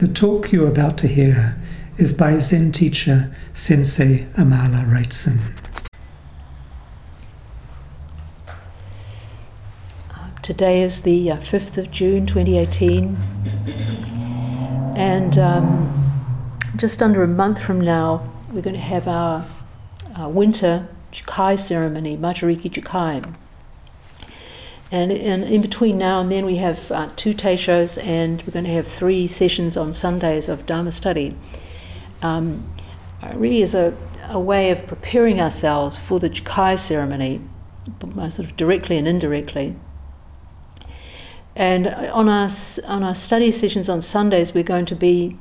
The talk you're about to hear is by Zen teacher Sensei Amala Wrightson. Today is the uh, 5th of June 2018, and um, just under a month from now, we're going to have our, our winter Jukai ceremony, Matariki Jukai. And, in between now and then, we have uh, two teishos, and we're going to have three sessions on Sundays of Dharma study. Um, really is a, a way of preparing ourselves for the Jukai ceremony, sort of directly and indirectly. And on our, on our study sessions on Sundays, we're going to be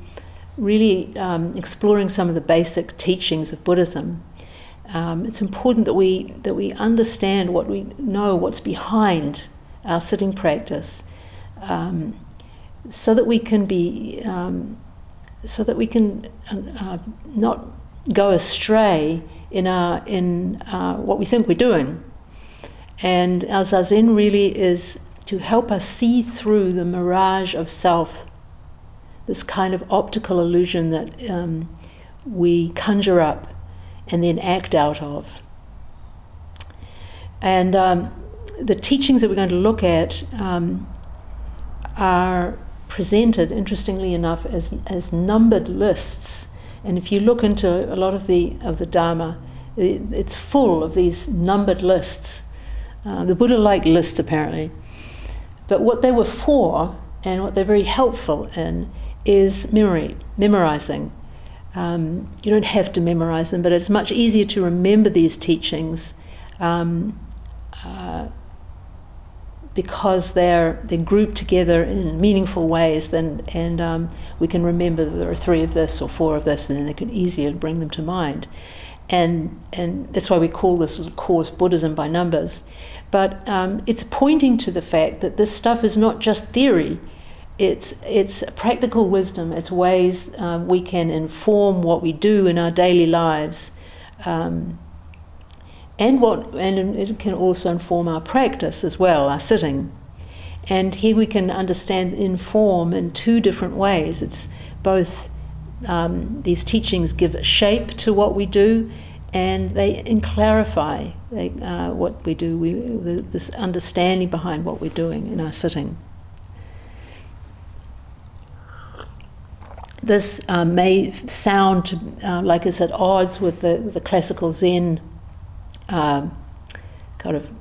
really um, exploring some of the basic teachings of Buddhism. Um, it's important that we, that we understand what we know, what's behind our sitting practice, um, so that we can be, um, so that we can uh, not go astray in, our, in uh, what we think we're doing. And our zazen really is to help us see through the mirage of self, this kind of optical illusion that um, we conjure up and then act out of. And um, the teachings that we're going to look at um, are presented, interestingly enough, as, as numbered lists. And if you look into a lot of the, of the Dharma, it, it's full of these numbered lists. Uh, the Buddha liked lists, apparently. But what they were for, and what they're very helpful in, is memory, memorizing. Um, you don't have to memorize them, but it's much easier to remember these teachings um, uh, because they're they're grouped together in meaningful ways. Then and um, we can remember that there are three of this or four of this, and then they can easier bring them to mind. And and that's why we call this course Buddhism by numbers. But um, it's pointing to the fact that this stuff is not just theory. It's, it's practical wisdom. It's ways uh, we can inform what we do in our daily lives. Um, and, what, and it can also inform our practice as well, our sitting. And here we can understand inform in two different ways. It's both um, these teachings give shape to what we do and they and clarify they, uh, what we do, we, this understanding behind what we're doing in our sitting. This uh, may sound uh, like it's at odds with the, the classical Zen um, kind of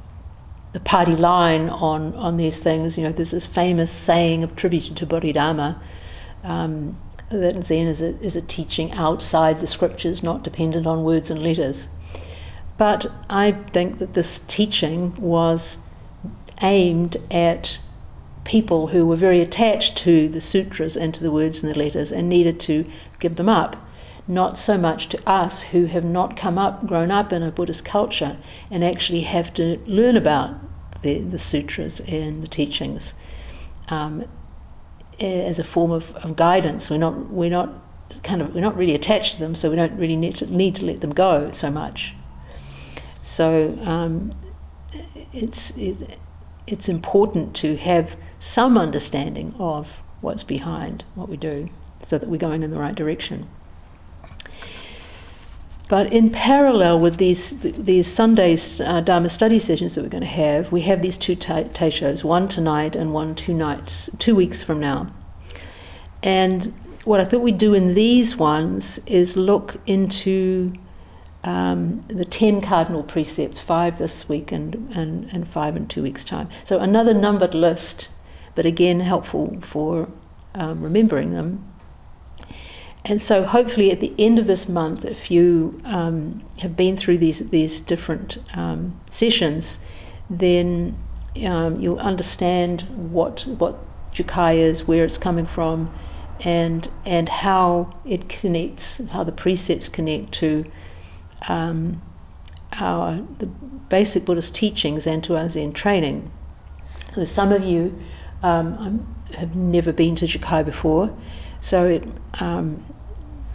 the party line on, on these things. You know, there's this famous saying attributed to Bodhidharma um, that Zen is a, is a teaching outside the scriptures, not dependent on words and letters. But I think that this teaching was aimed at people who were very attached to the sutras and to the words and the letters and needed to give them up. Not so much to us who have not come up, grown up in a Buddhist culture and actually have to learn about the, the sutras and the teachings. Um, as a form of, of guidance. We're not we're not kind of we're not really attached to them, so we don't really need to need to let them go so much. So um, it's it, it's important to have some understanding of what's behind what we do, so that we're going in the right direction. But in parallel with these these Sundays uh, Dharma study sessions that we're going to have, we have these two teishos, one tonight and one two nights, two weeks from now. And what I thought we'd do in these ones is look into um, the 10 cardinal precepts, five this week and, and, and five in two weeks' time. So another numbered list, but again helpful for um, remembering them. And so, hopefully, at the end of this month, if you um, have been through these these different um, sessions, then um, you'll understand what what Jukai is, where it's coming from, and and how it connects, how the precepts connect to um, our the basic Buddhist teachings and to our Zen training. So some of you um, have never been to Jukai before, so it um,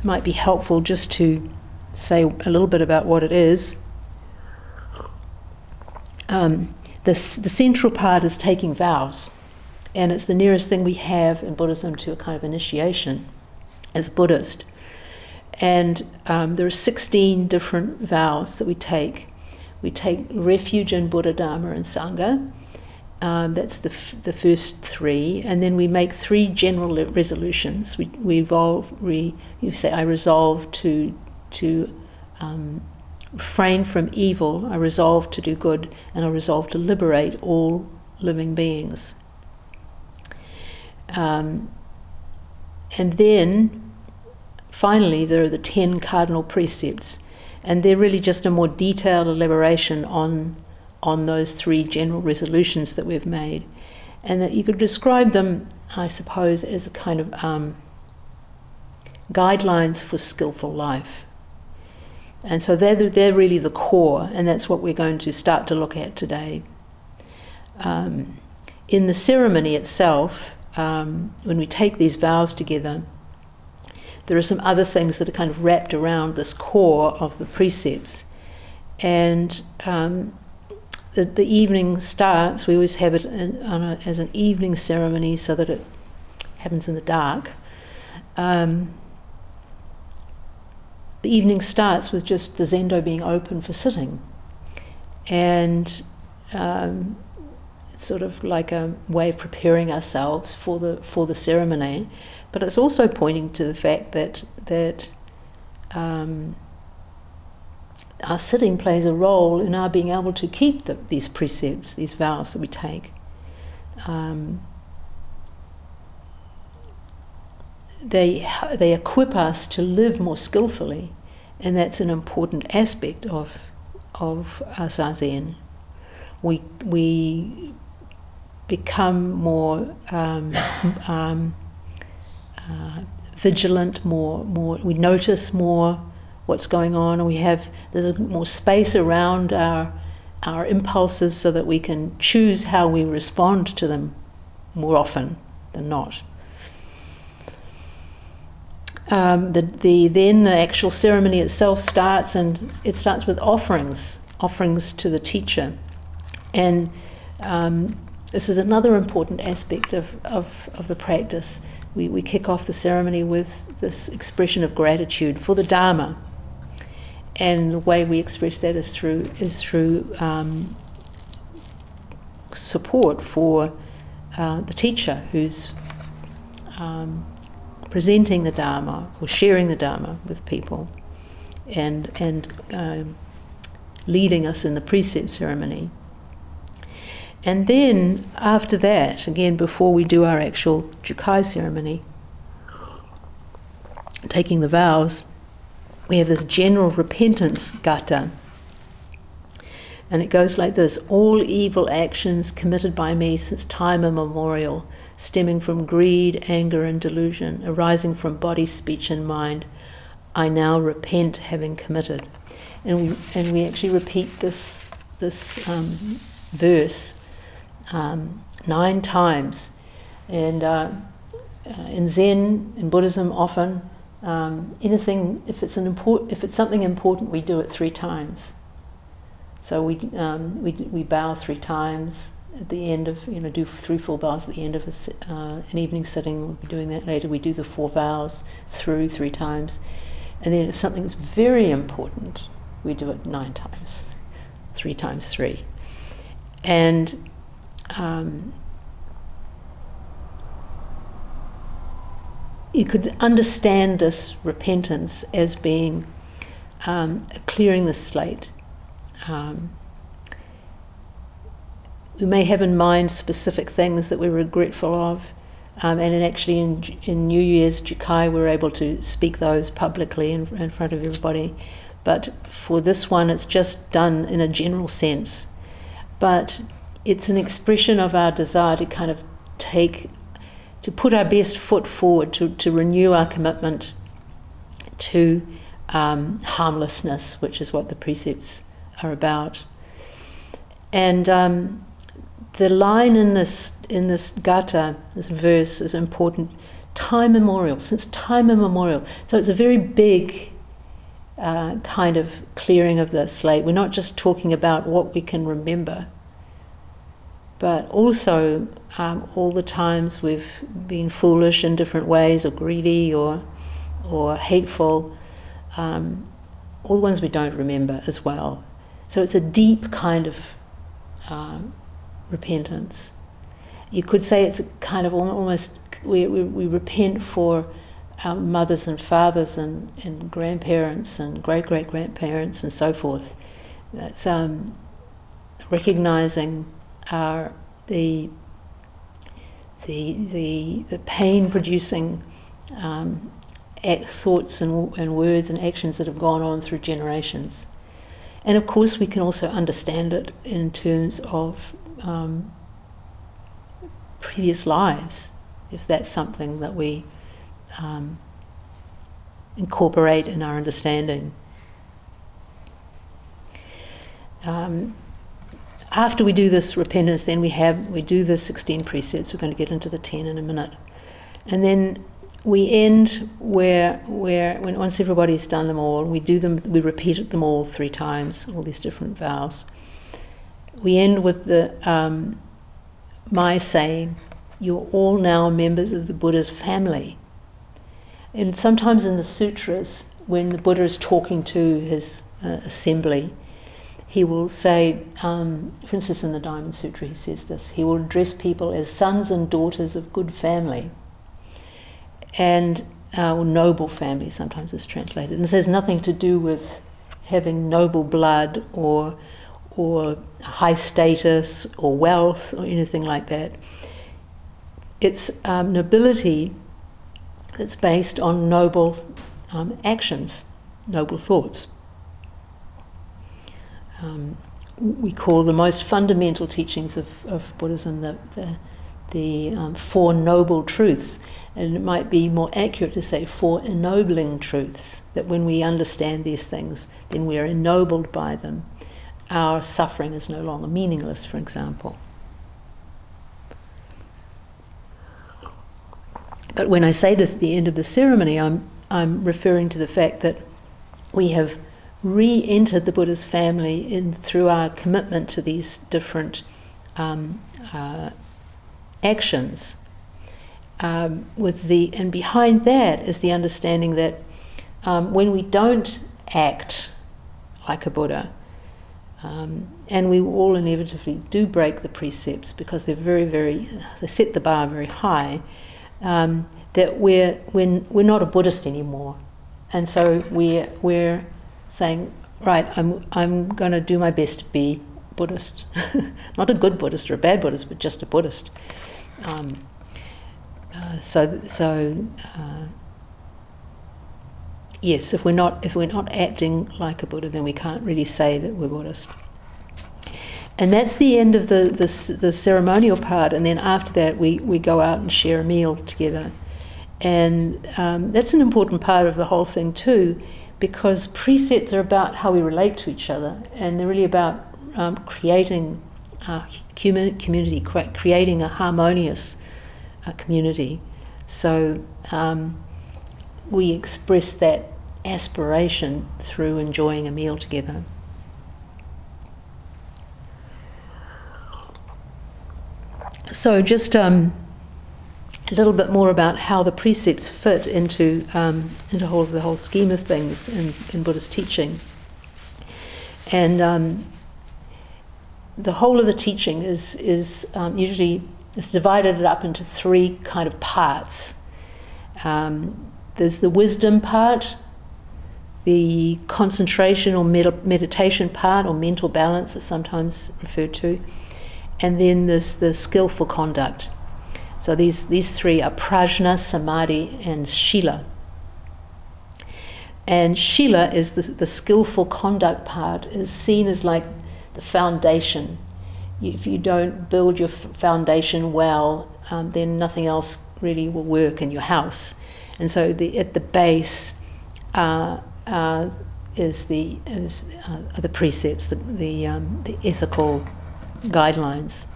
might be helpful just to say a little bit about what it is. Um, this, the central part is taking vows. and it's the nearest thing we have in Buddhism to a kind of initiation as a Buddhist. And um, there are 16 different vows that we take. We take refuge in Buddha, Dharma, and Sangha. Um, that's the, f- the first three. And then we make three general resolutions. We, we evolve, we, you say, I resolve to, to um, refrain from evil, I resolve to do good, and I resolve to liberate all living beings. Um, and then finally, there are the 10 cardinal precepts, and they're really just a more detailed elaboration on, on those three general resolutions that we've made. And that you could describe them, I suppose, as a kind of um, guidelines for skillful life. And so they're, they're really the core, and that's what we're going to start to look at today. Um, in the ceremony itself, um, when we take these vows together, there are some other things that are kind of wrapped around this core of the precepts. And um, the, the, evening starts, we always have it in, a, as an evening ceremony so that it happens in the dark. Um, the evening starts with just the zendo being open for sitting. And um, it's sort of like a way of preparing ourselves for the, for the ceremony. But it's also pointing to the fact that that um, our sitting plays a role in our being able to keep the, these precepts, these vows that we take. Um, they they equip us to live more skillfully, and that's an important aspect of of our zazen. We we become more um, um, uh, vigilant, more, more. We notice more what's going on, we have there's more space around our our impulses so that we can choose how we respond to them more often than not. Um, the, the, then the actual ceremony itself starts, and it starts with offerings, offerings to the teacher. And um, this is another important aspect of, of, of the practice we, we kick off the ceremony with this expression of gratitude for the Dharma. And the way we express that is through, is through um, support for uh, the teacher who's um, presenting the Dharma or sharing the Dharma with people and, and um, leading us in the precept ceremony. And then after that, again, before we do our actual Jukai ceremony, taking the vows, we have this general repentance gatha. And it goes like this All evil actions committed by me since time immemorial, stemming from greed, anger, and delusion, arising from body, speech, and mind, I now repent having committed. And we, and we actually repeat this, this um, verse um, nine times. And uh, uh, in Zen, in Buddhism, often um, anything if it's an import, if it's something important, we do it three times. So we um, we we bow three times at the end of you know do three full bows at the end of a, uh, an evening sitting. We'll be doing that later. We do the four vows through three times, and then if something is very important, we do it nine times, three times three, and um, you could understand this repentance as being um, clearing the slate. Um, we may have in mind specific things that we're regretful of, um, and actually in, in New Year's Jukai we're able to speak those publicly in, in front of everybody. But for this one, it's just done in a general sense. But it's an expression of our desire to kind of take, to put our best foot forward, to, to renew our commitment to um, harmlessness, which is what the precepts are about. And um, the line in this in this gatha, this verse, is important. Time immemorial, since time immemorial. So it's a very big uh, kind of clearing of the slate. We're not just talking about what we can remember, but also um, all the times we've been foolish in different ways, or greedy, or or hateful, um, all the ones we don't remember as well. So it's a deep kind of uh, repentance. You could say it's a kind of almost we, we, we repent for our mothers and fathers and, and grandparents and great great grandparents and so forth. That's um, recognizing our the the the the pain producing um, thoughts and, and words and actions that have gone on through generations. And of course, we can also understand it in terms of um, previous lives, if that's something that we um, incorporate in our understanding. Um, after we do this repentance, then we have we do the 16 precepts. We're going to get into the 10 in a minute, and then we end where where when once everybody's done them all, we do them. We repeat them all three times, all these different vows. We end with the um, my saying, "You're all now members of the Buddha's family." And sometimes in the sutras, when the Buddha is talking to his uh, assembly, he will say, um, for instance, in the Diamond Sutra, he says this he will address people as sons and daughters of good family. And uh, noble family, sometimes it's translated. And this has nothing to do with having noble blood or, or high status or wealth or anything like that. It's um, nobility that's based on noble um, actions, noble thoughts um, we call the most fundamental teachings of, of Buddhism the, the, the um, Four Noble Truths. And it might be more accurate to say four ennobling truths, that when we understand these things, then we are ennobled by them. Our suffering is no longer meaningless, for example. But when I say this at the end of the ceremony, I'm, I'm referring to the fact that we have re entered the Buddha's family in, through our commitment to these different um, uh, actions. Um, with the and behind that is the understanding that um, when we don't act like a Buddha, um, and we all inevitably do break the precepts because they're very, very they set the bar very high. Um, that we're, we're we're not a Buddhist anymore, and so we're we're saying, right, I'm, I'm going to do my best to be Buddhist. Not a good Buddhist or a bad Buddhist, but just a Buddhist. Um, uh, so, so uh, yes, if we're not if we're not acting like a Buddha, then we can't really say that we're Buddhist. And that's the end of the, the, the ceremonial part. And then after that, we, we go out and share a meal together. And um, that's an important part of the whole thing, too, because precepts are about how we relate to each other, and they're really about um, creating a community, creating a harmonious uh, community. So um, we express that aspiration through enjoying a meal together. So just um, a little bit more about how the precepts fit into um, into whole, the whole scheme of things in, in Buddhist teaching. And um, the whole of the teaching is is um, usually it's divided up into three kind of parts. Um, there's the wisdom part, the concentration or med- meditation part, or mental balance, it's sometimes referred to, and then there's the skillful conduct. So these, these three are prajna, samadhi, and shila. And shila is the, the skillful conduct part, is seen as like the foundation. If you don't build your foundation well, um, then nothing else really will work in your house. And so the, at the base uh, uh, is the, is, uh, the precepts, the, the, um, the ethical guidelines.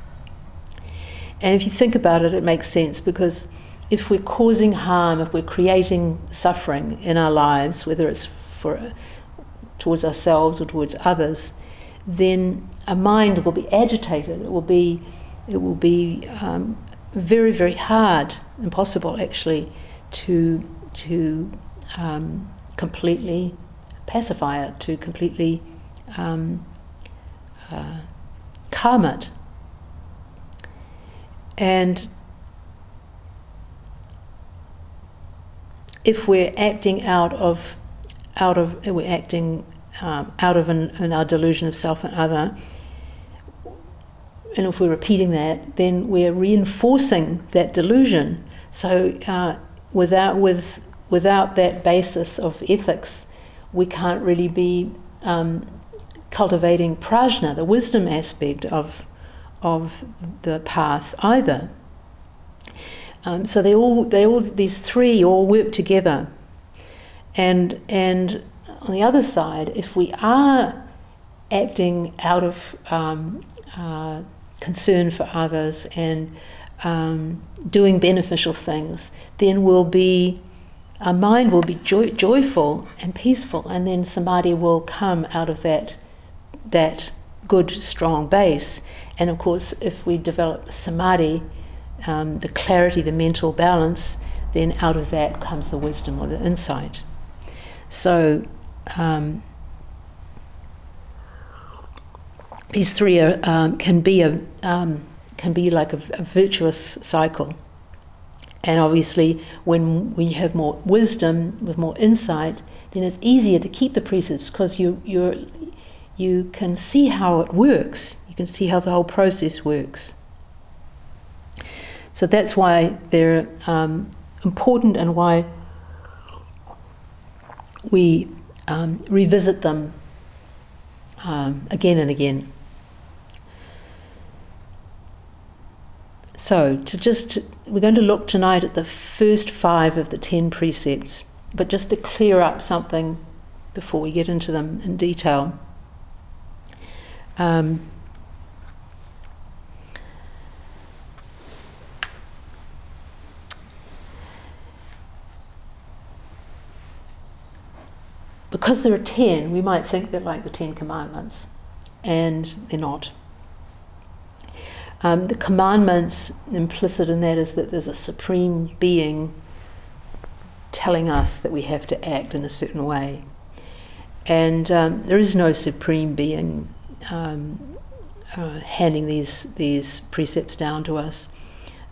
And if you think about it, it makes sense because if we're causing harm, if we're creating suffering in our lives, whether it's for towards ourselves or towards others, then a mind will be agitated. It will be it will be um, very, very hard, impossible actually, to to um, completely pacify it, to completely um, uh, calm it. And if we're acting out of out of we're acting um, out of an, an, our delusion of self and other, and if we're repeating that, then we're reinforcing that delusion. So uh, without with without that basis of ethics, we can't really be um, cultivating prajna, the wisdom aspect of of the path either. Um, so they all they all these three all work together, and and on the other side, if we are acting out of um, uh, concern for others and um, doing beneficial things, then we'll be our mind will be joy, joyful and peaceful, and then samadhi will come out of that that good strong base. And of course, if we develop samadhi, um, the clarity, the mental balance, then out of that comes the wisdom or the insight. So. Um, these three are, um, can be a um, can be like a, a, virtuous cycle. And obviously, when we have more wisdom, with more insight, then it's easier to keep the precepts because you you you can see how it works. Can see how the whole process works. So that's why they're um, important and why we um, revisit them um, again and again. So, to just, we're going to look tonight at the first five of the ten precepts, but just to clear up something before we get into them in detail. Um, because there are ten, we might think they're like the Ten Commandments, and they're not. Um, the commandments implicit in that is that there's a supreme being telling us that we have to act in a certain way. And um, there is no supreme being um, uh, handing these, these precepts down to us.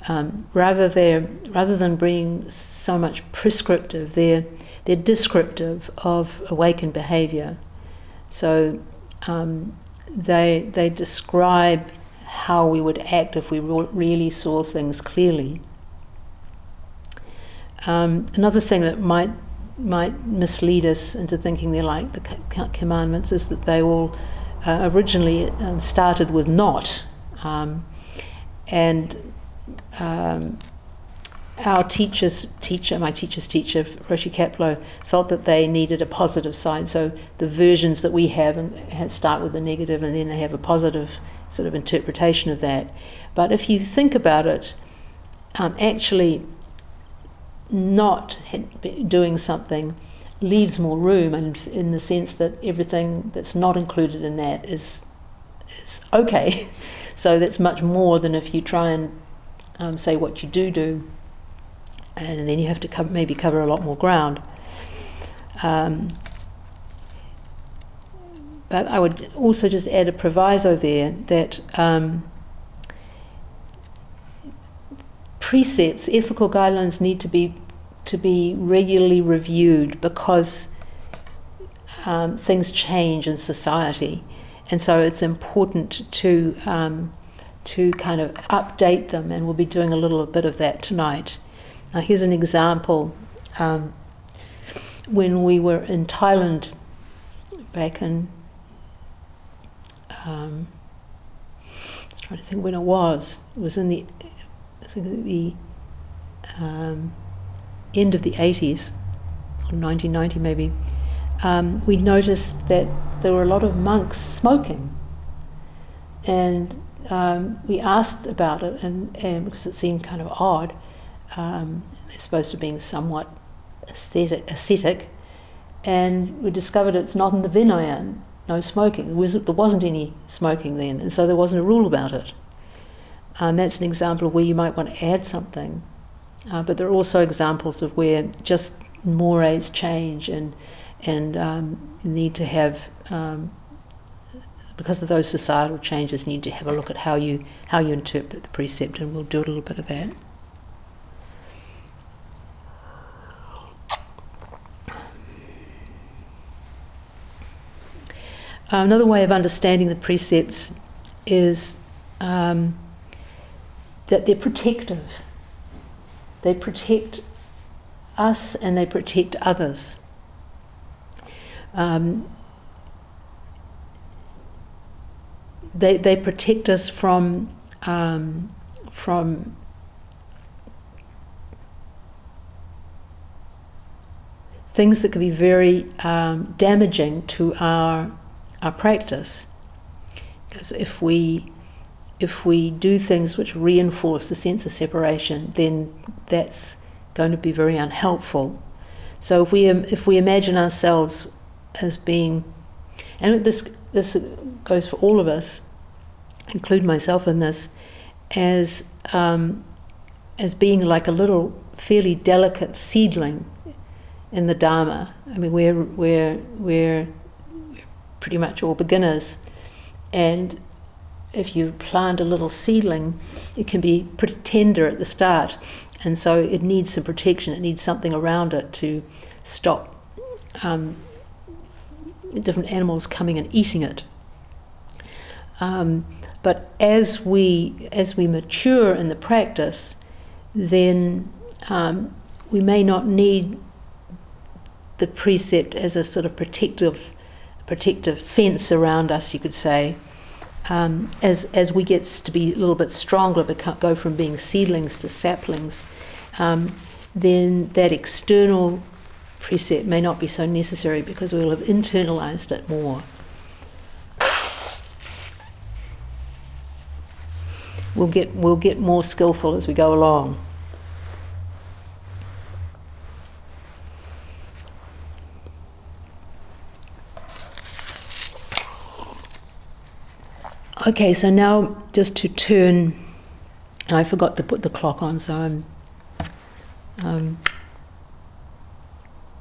Um, rather, rather than being so much prescriptive, they're, they're descriptive of awakened behavior. So um, they, they describe how we would act if we really saw things clearly. Um, another thing that might might mislead us into thinking they're like the commandments is that they all uh, originally um, started with not, um, and um, our teacher's teacher, my teacher's teacher, Roshi Kapleau, felt that they needed a positive side. So the versions that we have, and start with the negative, and then they have a positive sort of interpretation of that. But if you think about it, um, actually not doing something leaves more room, and in the sense that everything that's not included in that is is okay. so that's much more than if you try and um, say what you do do, and then you have to co- maybe cover a lot more ground. Um, but I would also just add a proviso there that um, precepts, ethical guidelines need to be to be regularly reviewed because um, things change in society, and so it's important to um, to kind of update them, and we'll be doing a little bit of that tonight. Now, here's an example. Um, when we were in Thailand back in um, I was trying to think when it was. It was in the, the um, end of the 80s, or 1990 maybe. Um, we noticed that there were a lot of monks smoking. And um, we asked about it, and, and, because it seemed kind of odd. Um, they're supposed to be somewhat aesthetic, ascetic, and we discovered it's not in the Vinaya no smoking. There, was, there wasn't any smoking then, and so there wasn't a rule about it. And that's an example of where you might want to add something. Uh, but there are also examples of where just mores change and and um, need to have um, because of those societal changes need to have a look at how you how you interpret the precept and we'll do a little bit of that. Another way of understanding the precepts is um, that they're protective. They protect us and they protect others. Um, they, they protect us from, um, from things that can be very um, damaging to our, our practice. Because if we if we do things which reinforce the sense of separation, then that's going to be very unhelpful. So if we if we imagine ourselves as being, and this this goes for all of us, include myself in this, as um, as being like a little fairly delicate seedling in the Dharma. I mean, we're we're we're pretty much all beginners, and if you plant a little seedling, it can be pretty tender at the start, and so it needs some protection. It needs something around it to stop um, different animals coming and eating it. Um, but as we as we mature in the practice, then um, we may not need the precept as a sort of protective protective fence around us, you could say um, as, as we get to be a little bit stronger, become, go from being seedlings to saplings, um, then that external precept may not be so necessary because we'll have internalized it more. We'll get, we'll get more skillful as we go along. Okay, so now just to turn, I forgot to put the clock on, so I'm. Um,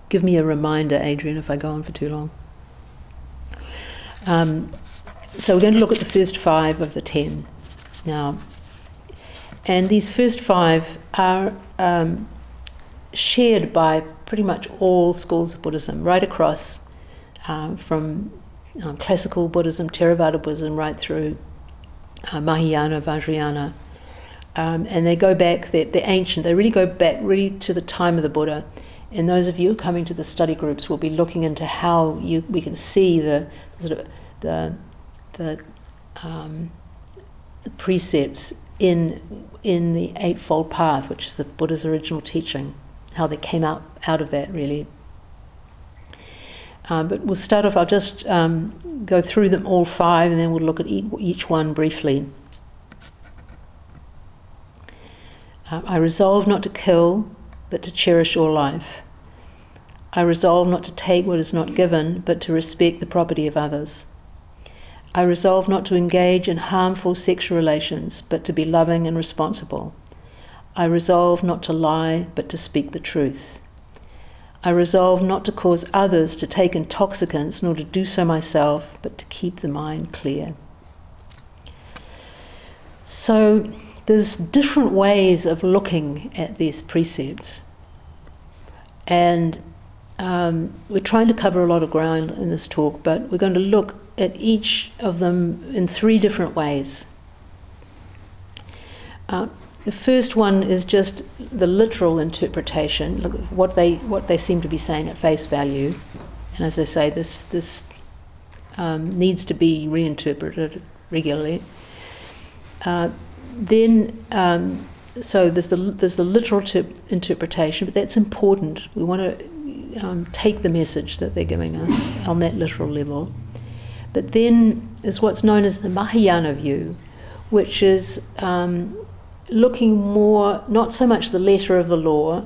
give me a reminder, Adrian, if I go on for too long. Um, so we're going to look at the first five of the ten now. And these first five are um, shared by pretty much all schools of Buddhism, right across uh, from um, classical Buddhism, Theravada Buddhism, right through uh, Mahayana, Vajrayana. Um, and they go back, they're, they're, ancient, they really go back really to the time of the Buddha. And those of you coming to the study groups will be looking into how you, we can see the sort of the, the, um, the precepts in, in the Eightfold Path, which is the Buddha's original teaching, how they came out, out of that really. Um, but we'll start off, I'll just um, go through them all five and then we'll look at each one briefly. Uh, I resolve not to kill, but to cherish all life. I resolve not to take what is not given, but to respect the property of others. I resolve not to engage in harmful sexual relations, but to be loving and responsible. I resolve not to lie, but to speak the truth. I resolve not to cause others to take intoxicants, nor to do so myself, but to keep the mind clear. So there's different ways of looking at these precepts. And um, we're trying to cover a lot of ground in this talk, but we're going to look at each of them in three different ways. Uh, the first one is just the literal interpretation, look what they what they seem to be saying at face value, and as I say, this this um, needs to be reinterpreted regularly. Uh, then, um, so there's the there's the literal ter- interpretation, but that's important. We want to um, take the message that they're giving us on that literal level. But then is what's known as the Mahayana view, which is um, looking more, not so much the letter of the law,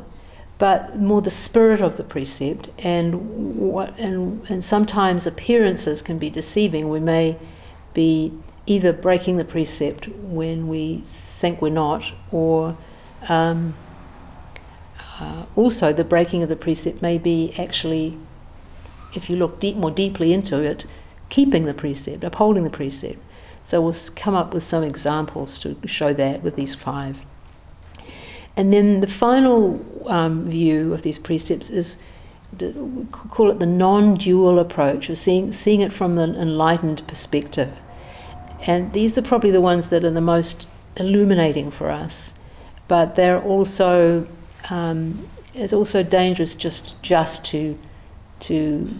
but more the spirit of the precept. And, what, and, and sometimes appearances can be deceiving. We may be either breaking the precept when we think we're not, or um, uh, also the breaking of the precept may be actually, if you look deep, more deeply into it, keeping the precept, upholding the precept. So we'll come up with some examples to show that with these five. And then the final um, view of these precepts is we call it the non-dual approach, or seeing seeing it from the enlightened perspective. And these are probably the ones that are the most illuminating for us, but they're also um, it's also dangerous just just to to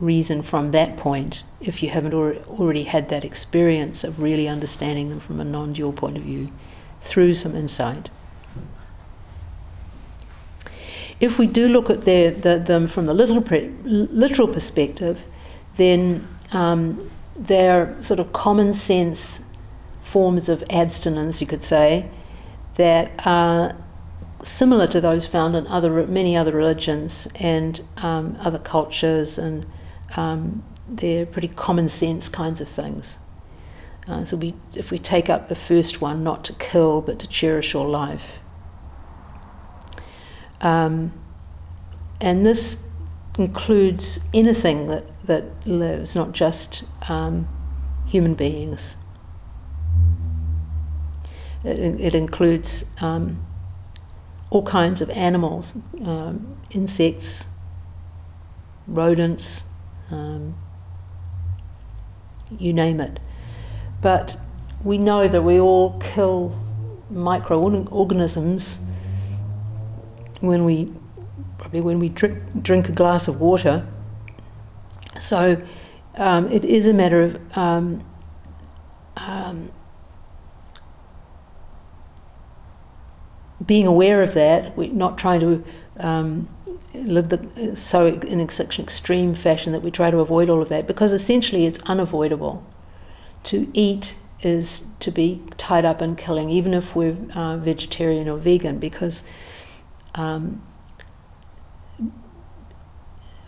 reason from that point if you haven't already had that experience of really understanding them from a non-dual point of view through some insight. If we do look at their, the, them from the literal, literal perspective, then um, they're sort of common sense forms of abstinence, you could say, that are similar to those found in other many other religions and um, other cultures, and um, they're pretty common sense kinds of things. Uh, so we, if we take up the first one, not to kill but to cherish your life, um, and this includes anything that, that lives, not just um, human beings. It, it includes um, all kinds of animals, um, insects, rodents, um, you name it. But we know that we all kill microorganisms when we probably when we drink, drink a glass of water. So um, it is a matter of um, um, being aware of that, we're not trying to um, live the, so in such an extreme fashion that we try to avoid all of that because essentially it's unavoidable. To eat is to be tied up in killing, even if we're uh, vegetarian or vegan, because um,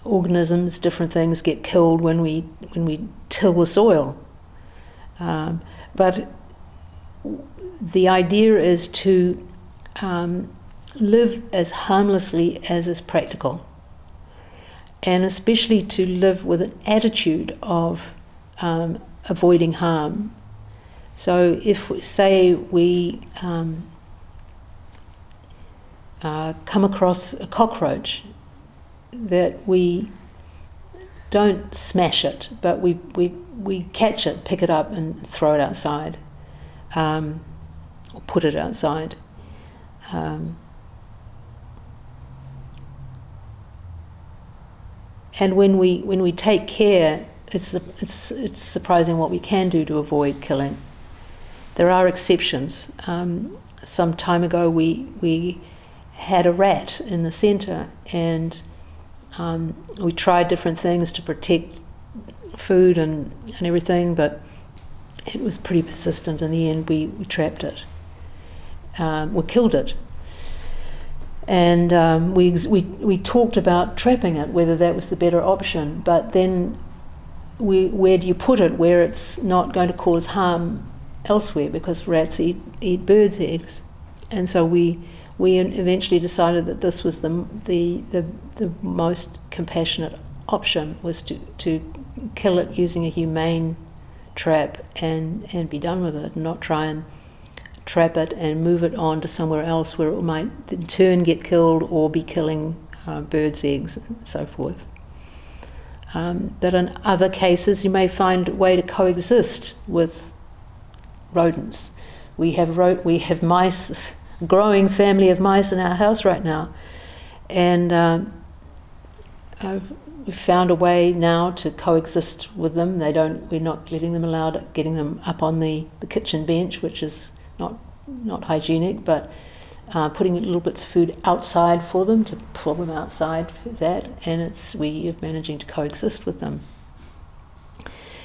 organisms, different things get killed when we when we till the soil. Um, but the idea is to um, live as harmlessly as is practical, and especially to live with an attitude of um, avoiding harm. So, if say we um, uh, come across a cockroach, that we don't smash it, but we, we, we catch it, pick it up, and throw it outside, um, or put it outside. Um, and when we when we take care, it's it's it's surprising what we can do to avoid killing. There are exceptions. Um, some time ago, we we had a rat in the centre, and um, we tried different things to protect food and, and everything, but it was pretty persistent. In the end, we, we trapped it. Um, we killed it. And um, we, we, we talked about trapping it, whether that was the better option. But then, we, where do you put it where it's not going to cause harm elsewhere? Because rats eat, eat birds' eggs. And so we we eventually decided that this was the, the, the, the most compassionate option was to, to kill it using a humane trap and, and be done with it, and not try and trap it and move it on to somewhere else where it might in turn get killed or be killing uh, birds' eggs and so forth. Um, but in other cases, you may find a way to coexist with rodents. We have ro- we have mice growing family of mice in our house right now. And um, we've found a way now to coexist with them. They don't. We're not letting them allowed getting them up on the, the kitchen bench, which is not not hygienic, but uh, putting little bits of food outside for them to pull them outside for that, and it's we are managing to coexist with them.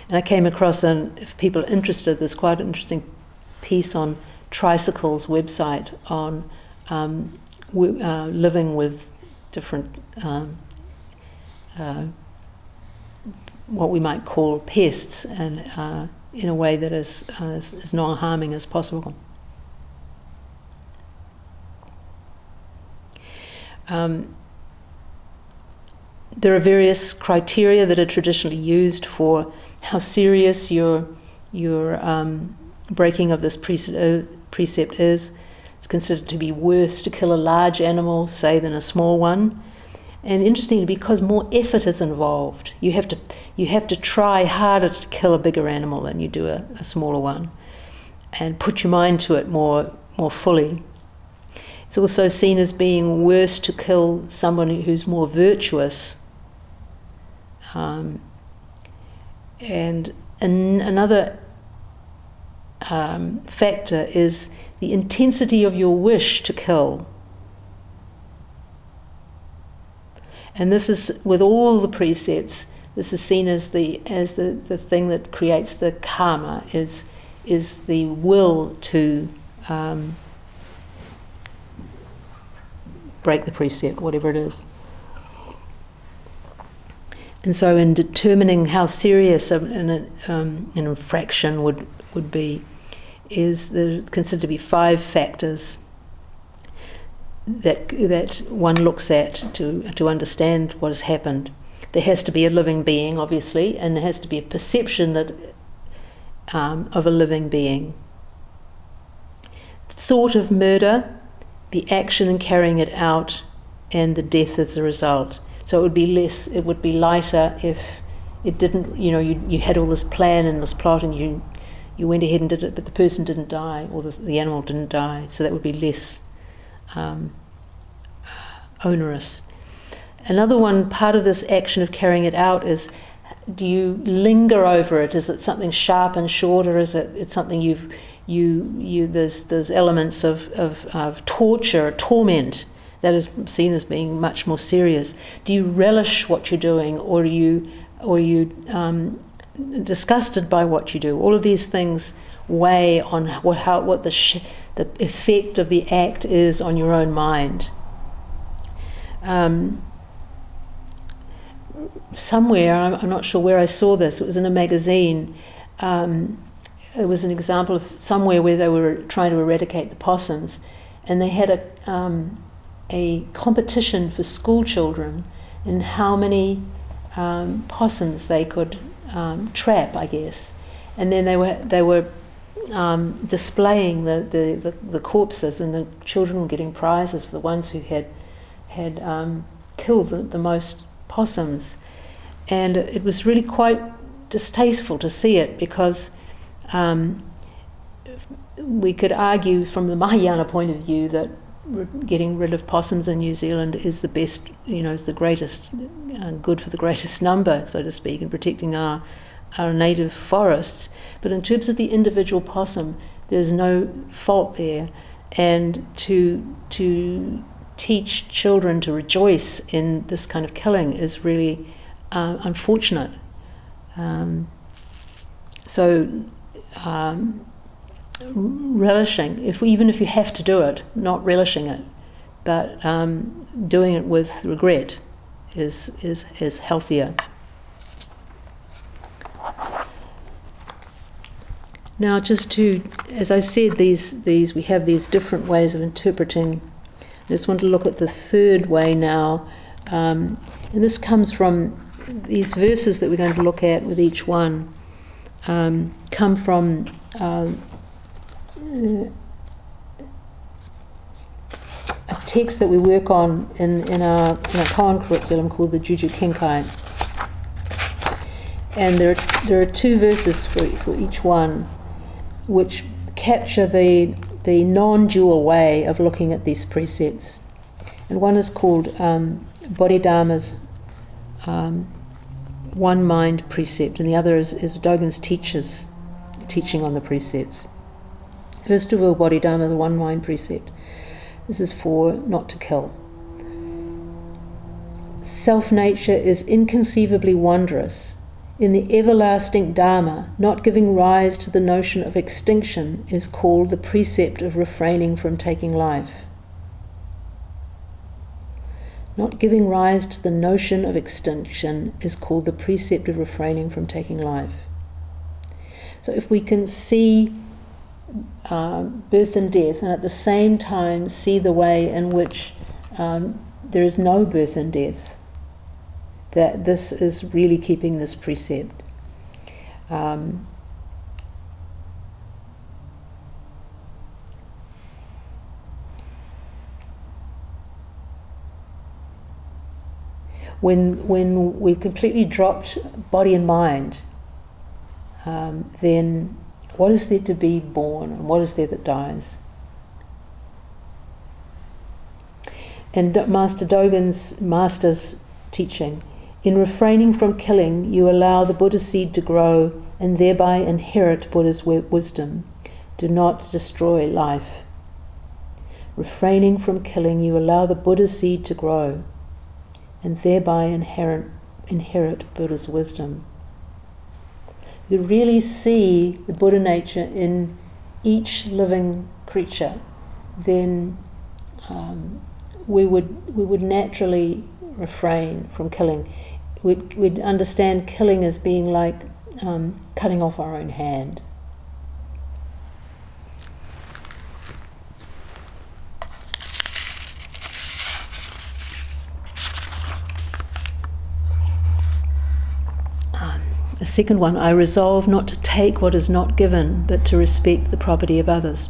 And I came across, and if people are interested, there's quite an interesting piece on Tricycle's website on um, uh, living with different, um, uh, what we might call pests and uh, in a way that is uh, as, as non-harming as possible. Um, there are various criteria that are traditionally used for how serious your your um, breaking of this precept, uh, precept is. It's considered to be worse to kill a large animal, say, than a small one. And interestingly, because more effort is involved, you have to you have to try harder to kill a bigger animal than you do a, a smaller one, and put your mind to it more more fully. It's also seen as being worse to kill someone who's more virtuous. Um, and an, another um, factor is the intensity of your wish to kill. And this is with all the precepts. This is seen as the as the, the thing that creates the karma is is the will to um, break the precept, whatever it is. And so, in determining how serious an, um, an infraction would would be, is there considered to be five factors that that one looks at to to understand what has happened. There has to be a living being, obviously, and there has to be a perception that um, of a living being. Thought of murder, the action and carrying it out, and the death as a result. So it would be less. It would be lighter if it didn't. You know, you you had all this plan and this plot, and you you went ahead and did it, but the person didn't die or the, the animal didn't die. So that would be less um, onerous. Another one, part of this action of carrying it out is do you linger over it? Is it something sharp and short, or is it it's something you've you you there's there's elements of, of, of torture, torment that is seen as being much more serious. Do you relish what you're doing, or are you or you um, disgusted by what you do? All of these things weigh on what how what the sh- the effect of the act is on your own mind. Um, somewhere, I'm, I'm, not sure where I saw this, it was in a magazine. Um, it was an example of somewhere where they were trying to eradicate the possums, and they had a, um, a competition for school children in how many um, possums they could um, trap, I guess. And then they were, they were um, displaying the, the, the, the, corpses, and the children were getting prizes for the ones who had, had um, killed the, the most possums. And it was really quite distasteful to see it because um, we could argue from the Mahayana point of view that getting rid of possums in New Zealand is the best, you know, is the greatest uh, good for the greatest number, so to speak, in protecting our our native forests. But in terms of the individual possum, there's no fault there, and to to teach children to rejoice in this kind of killing is really uh, unfortunate. Um, so, um, relishing, if even if you have to do it, not relishing it, but um, doing it with regret, is is is healthier. Now, just to, as I said, these these we have these different ways of interpreting I just want to look at the third way now. Um, and this comes from these verses that we're going to look at with each one, um, come from uh, a text that we work on in, in, our, in our koan curriculum called the Juju Kinkai. And there are, there are two verses for, for each one which capture the the non dual way of looking at these precepts. And one is called um, Bodhidharma's um, One Mind precept, and the other is, is Dogen's teachers teaching on the precepts. First of all, Bodhidharma's One Mind precept. This is for not to kill. Self nature is inconceivably wondrous in the everlasting Dharma, not giving rise to the notion of extinction is called the precept of refraining from taking life. Not giving rise to the notion of extinction is called the precept of refraining from taking life. So if we can see um, birth and death, and at the same time see the way in which um, there is no birth and death, that this is really keeping this precept. Um, when when we've completely dropped body and mind, um, then what is there to be born and what is there that dies? And Master Dogen's master's teaching, in refraining from killing, you allow the Buddha seed to grow and thereby inherit Buddha's wisdom. Do not destroy life. Refraining from killing, you allow the Buddha seed to grow and thereby inherit, inherit Buddha's wisdom. You really see the Buddha nature in each living creature, then um, we would we would naturally refrain from killing. We'd, we'd understand killing as being like um, cutting off our own hand. Second one, I resolve not to take what is not given, but to respect the property of others.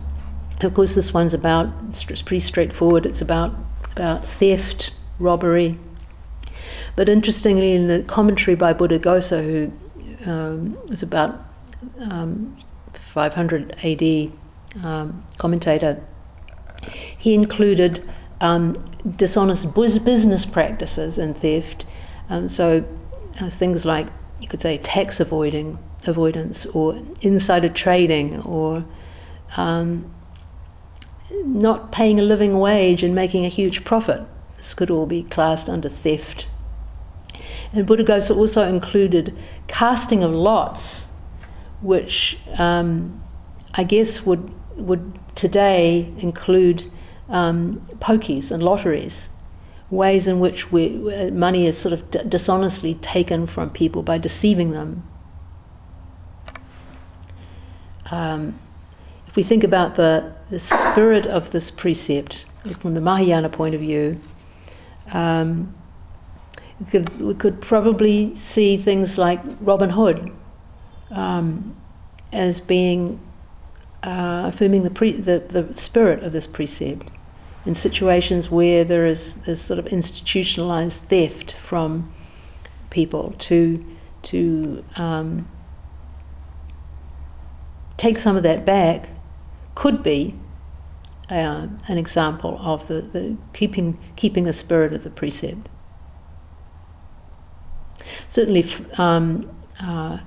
Of course, this one's about, it's pretty straightforward, it's about, about theft, robbery. But interestingly, in the commentary by Buddhaghosa, who um, was about um, 500 AD um, commentator, he included um, dishonest business practices in theft. Um, so uh, things like you could say tax avoiding avoidance or insider trading or um, not paying a living wage and making a huge profit. This could all be classed under theft. And Buddhaghosa also included casting of lots, which um, I guess would would today include um, pokies and lotteries ways in which we, money is sort of d- dishonestly taken from people by deceiving them. Um, if we think about the, the spirit of this precept from the Mahayana point of view, um, we, could, we could probably see things like Robin Hood um, as being uh, affirming the, pre- the, the spirit of this precept in situations where there is this sort of institutionalized theft from people to to um, take some of that back could be uh, an example of the, the keeping keeping the spirit of the precept. Certainly, um, uh,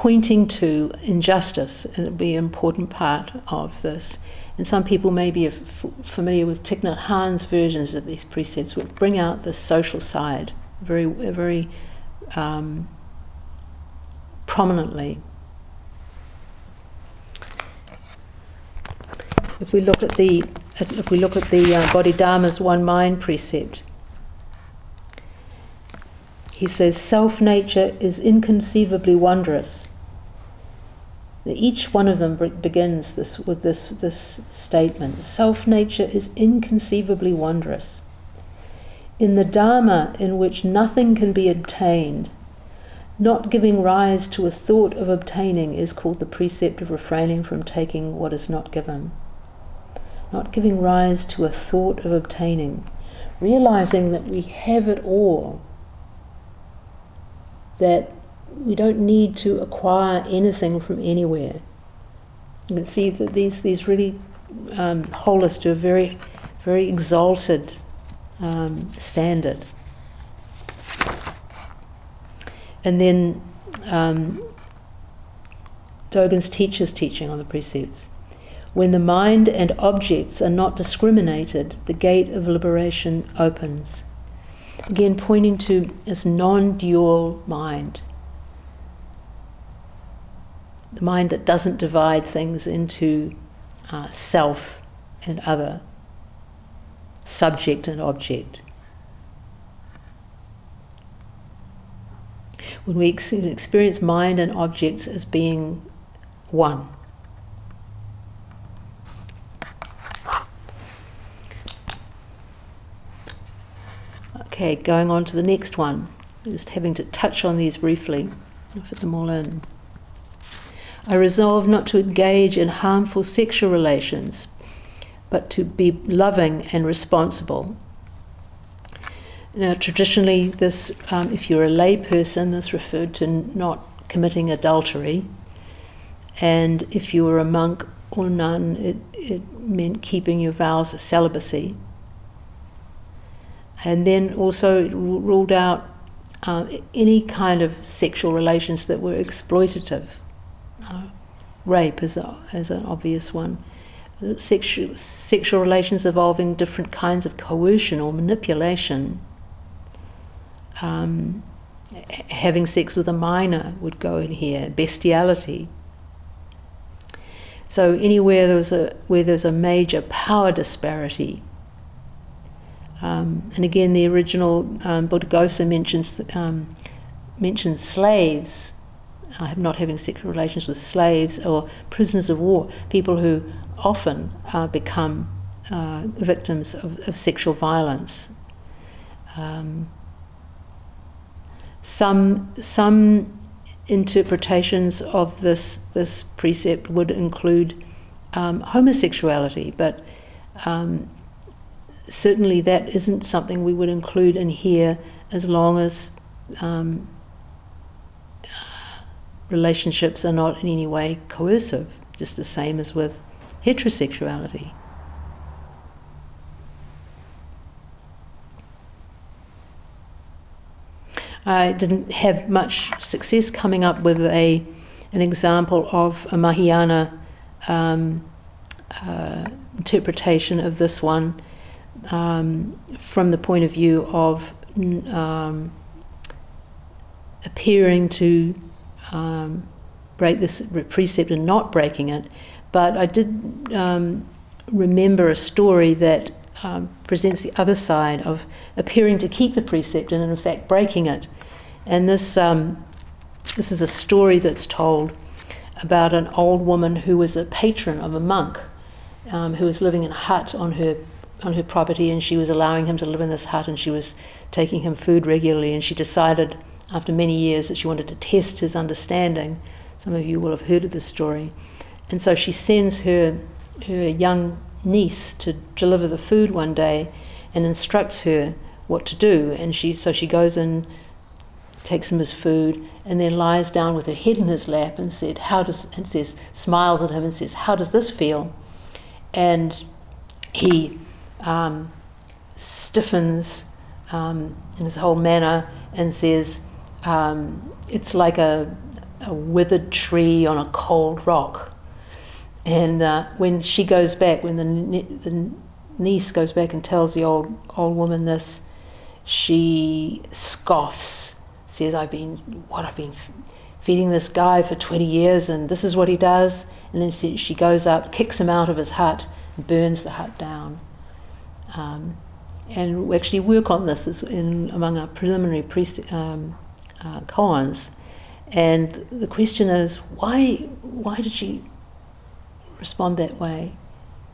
pointing to injustice and it'll be an important part of this. And some people may be f- familiar with Thich Nhat Hanh's versions of these precepts, which bring out the social side very, very um, prominently. If we look at the if we look at the uh, Bodhidharma's one mind precept, he says self nature is inconceivably wondrous each one of them begins this, with this, this statement Self nature is inconceivably wondrous. In the Dharma, in which nothing can be obtained, not giving rise to a thought of obtaining is called the precept of refraining from taking what is not given. Not giving rise to a thought of obtaining, realizing that we have it all, that we don't need to acquire anything from anywhere. You can see that these, these really um, hold us to a very, very exalted um, standard. And then um, Dogen's teacher's teaching on the precepts. When the mind and objects are not discriminated, the gate of liberation opens. Again, pointing to this non dual mind the mind that doesn't divide things into uh, self and other, subject and object. when we experience mind and objects as being one. Okay, going on to the next one. Just having to touch on these briefly, fit them all in. I resolve not to engage in harmful sexual relations, but to be loving and responsible. Now, traditionally, this, um, if you're a lay person, this referred to not committing adultery, and if you were a monk or nun, it, it meant keeping your vows of celibacy. And then also ruled out uh, any kind of sexual relations that were exploitative. Uh, rape is, a, is an obvious one. Sexual, sexual relations involving different kinds of coercion or manipulation. Um, having sex with a minor would go in here. Bestiality. So anywhere there's a where there's a major power disparity, um, and again, the original um, Buddhaghosa mentions um, mentions slaves, uh, not having sexual relations with slaves or prisoners of war, people who often uh, become uh, victims of, of, sexual violence. Um, some some interpretations of this this precept would include um, homosexuality, but um, certainly that isn't something we would include in here as long as um, relationships are not in any way coercive, just the same as with heterosexuality. I didn't have much success coming up with a an example of a Mahayana um, uh, interpretation of this one um, from the point of view of um, appearing to um, break this precept and not breaking it. But I did um, remember a story that um, presents the other side of appearing to keep the precept and in fact breaking it. And this, um, this is a story that's told about an old woman who was a patron of a monk who was living in a hut on her on her property and she was allowing him to live in this hut and she was taking him food regularly and she decided after many years that she wanted to test his understanding. Some of you will have heard of this story. And so she sends her her young niece to deliver the food one day and instructs her what to do. And she so she goes and takes him his food and then lies down with her head in his lap and said, How does and says, smiles at him and says, How does this feel? And he um, stiffens um, in his whole manner and says, um, It's like a, a, withered tree on a cold rock. And uh, when she goes back, when the, the niece goes back and tells the old, old woman this, she scoffs, says, I've been, what, I've been feeding this guy for 20 years and this is what he does. And then she, she goes up, kicks him out of his hut, and burns the hut down. Um, and we actually work on this in, among our preliminary pre- um, uh, koans. And the question is, why, why did she respond that way?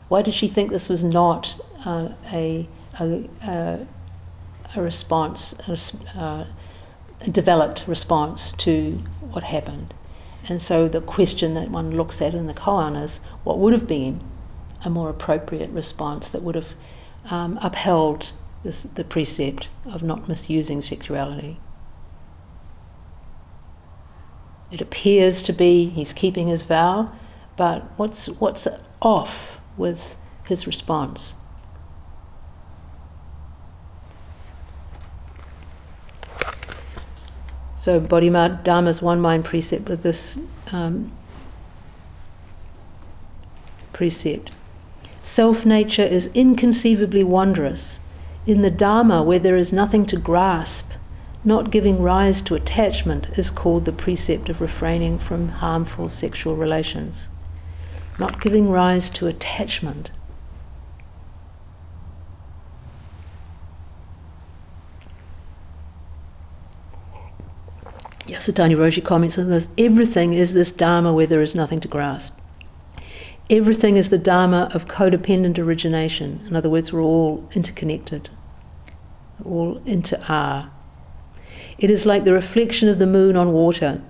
Why did she think this was not uh, a, a, a, a, response, a, uh, a developed response to what happened? And so the question that one looks at in the koan is, what would have been a more appropriate response that would have um, upheld this, the precept of not misusing sexuality. It appears to be he's keeping his vow, but what's, what's off with his response? So Bodhidharma's one mind precept with this um, precept. Self nature is inconceivably wondrous. In the Dharma, where there is nothing to grasp, not giving rise to attachment is called the precept of refraining from harmful sexual relations. Not giving rise to attachment. Yasutani Roshi comments on this everything is this Dharma where there is nothing to grasp. Everything is the Dharma of codependent origination. In other words, we're all interconnected, all inter are. It is like the reflection of the moon on water.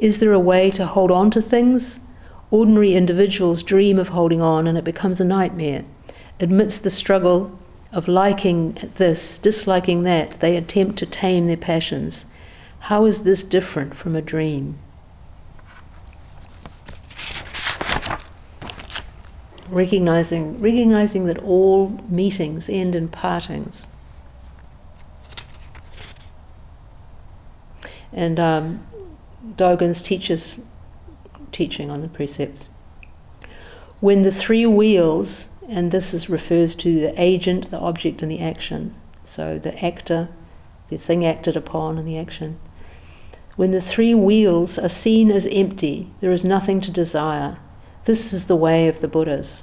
Is there a way to hold on to things? Ordinary individuals dream of holding on and it becomes a nightmare. Amidst the struggle of liking this, disliking that, they attempt to tame their passions. How is this different from a dream? Recognizing, recognizing that all meetings end in partings. And um, Dogen's teaches teaching on the precepts. When the three wheels, and this is refers to the agent, the object, and the action. So the actor, the thing acted upon, and the action. When the three wheels are seen as empty, there is nothing to desire. This is the way of the Buddhas.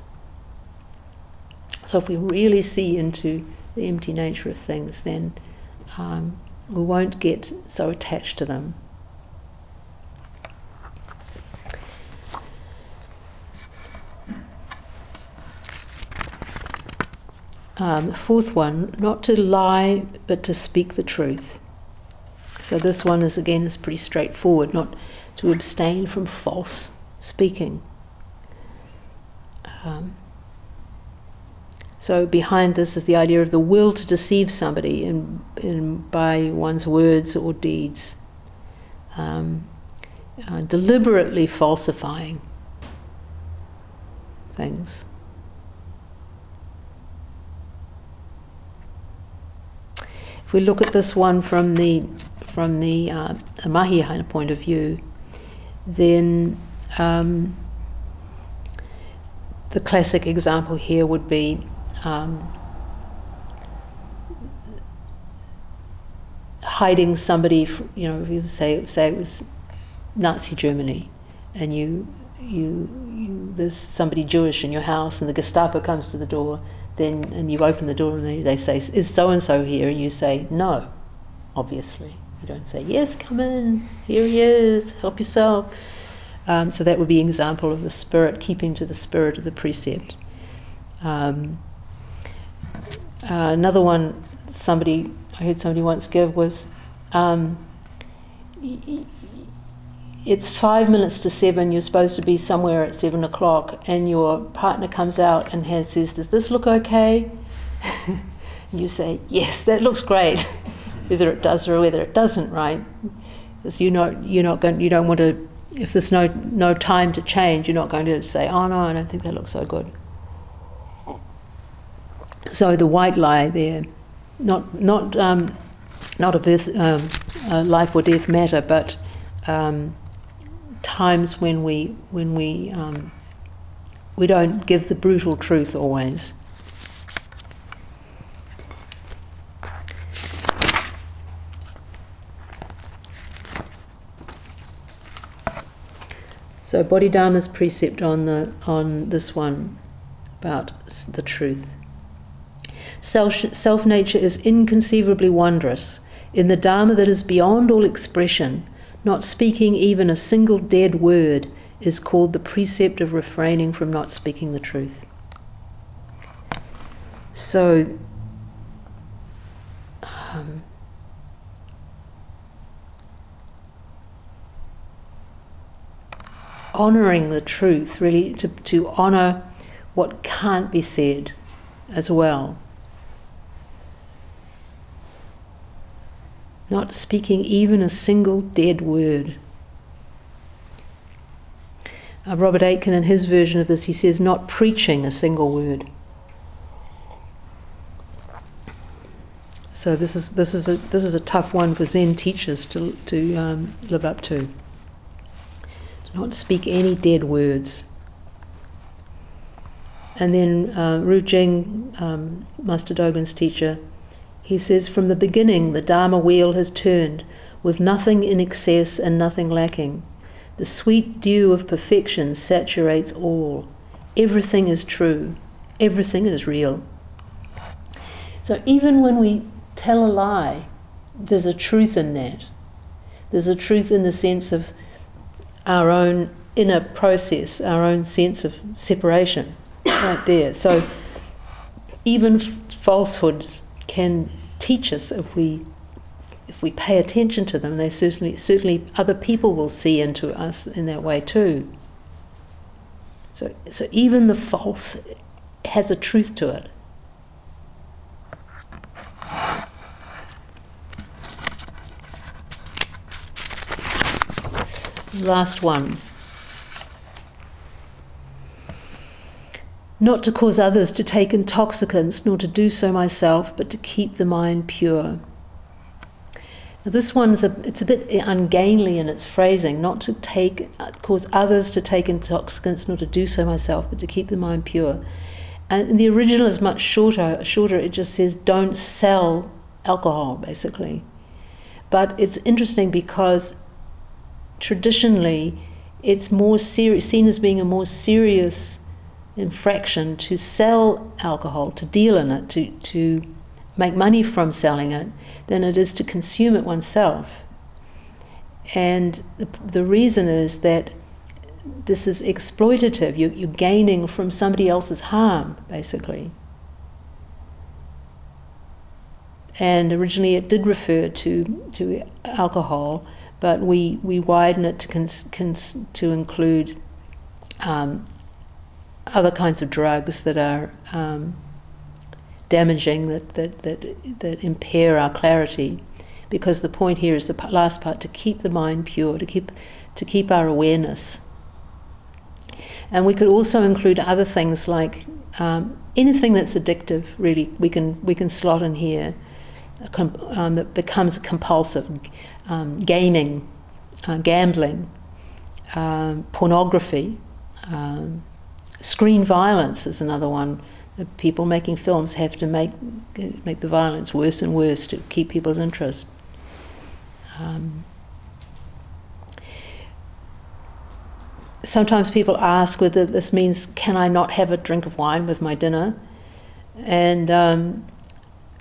So if we really see into the empty nature of things, then um, we won't get so attached to them. Um, fourth one, not to lie, but to speak the truth. So this one is again is pretty straightforward, not to abstain from false speaking. Um, so behind this is the idea of the will to deceive somebody in, in by one's words or deeds, um, uh, deliberately falsifying things. If we look at this one from the from the uh, Mahayana point of view, then um, the classic example here would be um, hiding somebody. You know, if you say say it was Nazi Germany, and you you, you there's somebody Jewish in your house, and the Gestapo comes to the door then and you open the door and they, they say, "Is so and so here?" and you say, "No," obviously. You don't say, "Yes, come in. Here he is. Help yourself." Um, so that would be an example of the spirit keeping to the spirit of the precept. Um, uh, another one, somebody I heard somebody once give was. Um, it's five minutes to seven, you're supposed to be somewhere at seven o'clock, and your partner comes out and has, says, Does this look okay? you say, Yes, that looks great, whether it does or whether it doesn't, right? Because you know, you're not going, you don't want to, if there's no, no time to change, you're not going to say, Oh no, I don't think that looks so good. So the white lie there, not, not, um, not a birth, um, a life or death matter, but um, times when we when we um, we don't give the brutal truth always. So Bodhidharma's precept on the on this one about the truth. Self, self nature is inconceivably wondrous. In the Dharma that is beyond all expression, not speaking even a single dead word is called the precept of refraining from not speaking the truth. So, honoring the truth, really, to, to honor what can't be said as well. not speaking even a single dead word. Uh, Robert Aitken, in his version of this, he says, not preaching a single word. So this is this is a this is a tough one for Zen teachers to to um, live up to. Not speak any dead words. And then uh, Ru Jing, um, Master Dogen's teacher, he says, From the beginning, the Dharma wheel has turned, with nothing in excess and nothing lacking. The sweet dew of perfection saturates all. Everything is true, everything is real. So even when we tell a lie, there's a truth in that. There's a truth in the sense of our own inner process, our own sense of separation, right there. So even falsehoods can teach us if we if we pay attention to them. They certainly certainly other people will see into us in that way too. So so even the false has a truth to it. Last one. Not to cause others to take intoxicants, nor to do so myself, but to keep the mind pure. Now this one is a, it's a bit ungainly in its phrasing, not to take, cause others to take intoxicants, nor to do so myself, but to keep the mind pure. And the original is much shorter. Shorter, it just says, "Don't sell alcohol," basically. But it's interesting because traditionally, it's more seen as being a more serious infraction to sell alcohol, to deal in it, to, to make money from selling it, than it is to consume it oneself. And the, the reason is that this is exploitative. You, you're gaining from somebody else's harm, basically. And originally it did refer to, to alcohol, but we, we widen it to, cons, cons, to include um, other kinds of drugs that are um, damaging, that, that, that, that impair our clarity. Because the point here is the last part to keep the mind pure, to keep, to keep our awareness. And we could also include other things like um, anything that's addictive, really, we can, we can slot in here, um, that becomes compulsive um, gaming, uh, gambling, um, pornography, um, screen violence is another one. People making films have to make make the violence worse and worse to keep people's interest. Um, sometimes people ask whether this means can I not have a drink of wine with my dinner, and um,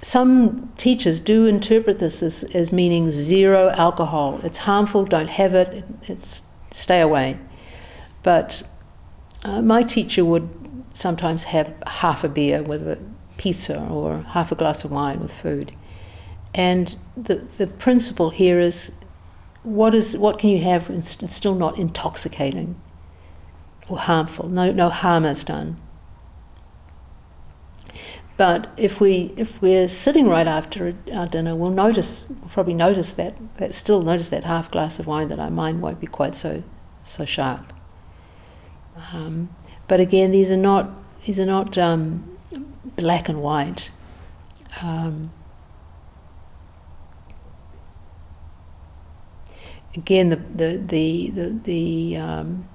some teachers do interpret this as, as meaning zero alcohol. It's harmful, don't have it, it's stay away. But uh, my teacher would sometimes have half a beer with a pizza or half a glass of wine with food. And the, the principle here is what, is what can you have and st- still not intoxicating or harmful? No, no harm is done. But if we if we're sitting right after our dinner, we'll notice we'll probably notice that, that still notice that half glass of wine that our mind won't be quite so so sharp. Um, but again, these are not these are not um, black and white. Um, again, the the the the, the um,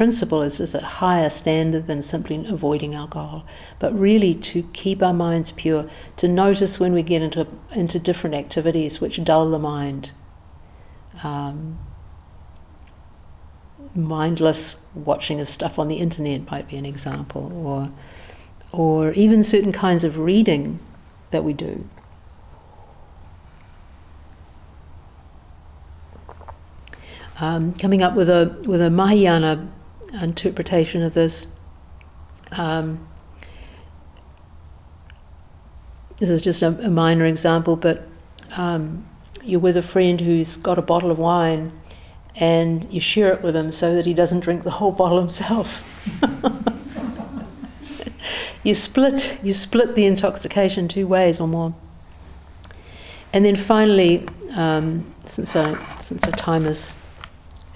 principle is, is a higher standard than simply avoiding alcohol, but really to keep our minds pure, to notice when we get into, into different activities which dull the mind. Um, mindless watching of stuff on the internet might be an example, or, or even certain kinds of reading that we do. Um, coming up with a with a Mahayana interpretation of this. Um, this is just a, a minor example, but um, you're with a friend who's got a bottle of wine and you share it with him so that he doesn't drink the whole bottle himself. you split you split the intoxication two ways or more. And then finally, um, since I, since the time is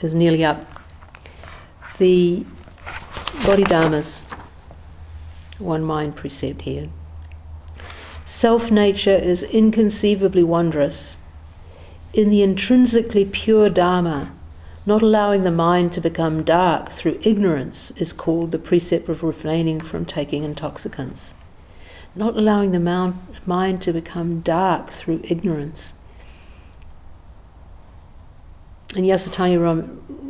is nearly up, the Bodhidharma's one mind precept here. Self nature is inconceivably wondrous. In the intrinsically pure Dharma, not allowing the mind to become dark through ignorance is called the precept of refraining from taking intoxicants. Not allowing the mind to become dark through ignorance. And Yasutani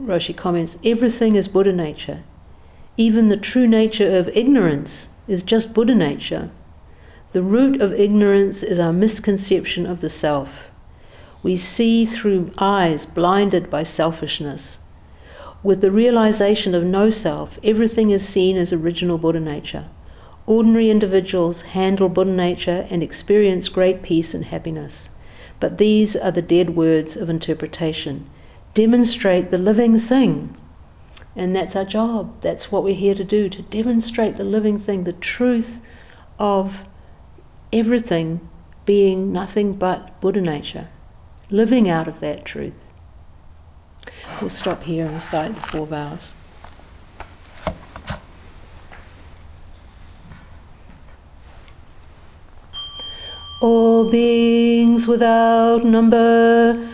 Roshi comments everything is Buddha nature. Even the true nature of ignorance is just Buddha nature. The root of ignorance is our misconception of the self. we see through eyes blinded by selfishness. With the realization of no self, everything is seen as original Buddha nature. Ordinary individuals handle Buddha nature and experience great peace and happiness. But these are the dead words of interpretation. Demonstrate the living thing. And that's our job. That's what we're here to do to demonstrate the living thing, the truth of everything being nothing but Buddha nature, living out of that truth. We'll stop here and recite the four vows. All beings without number,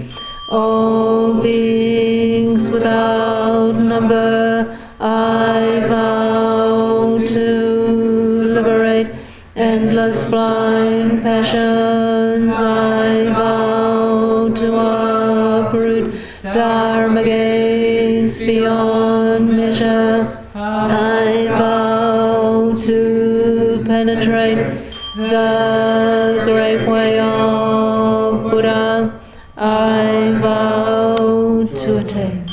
all beings without number. I vow to liberate endless blind passions. I vow to uproot Dharma gates beyond measure. I vow to penetrate the great way of Buddha. I vow to attain.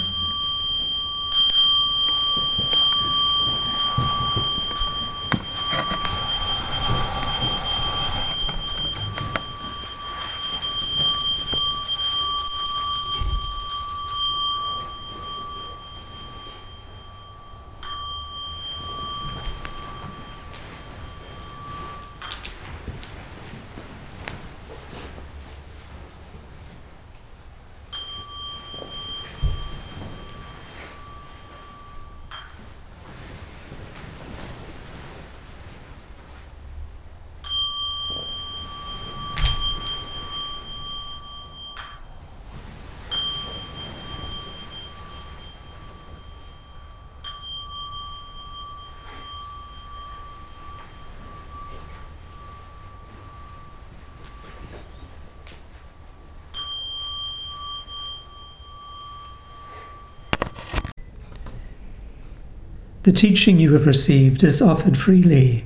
The teaching you have received is offered freely.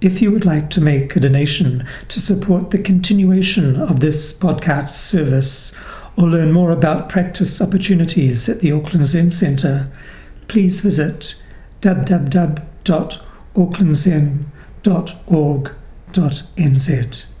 If you would like to make a donation to support the continuation of this podcast service or learn more about practice opportunities at the Auckland Zen Centre, please visit www.aucklandzen.org.nz.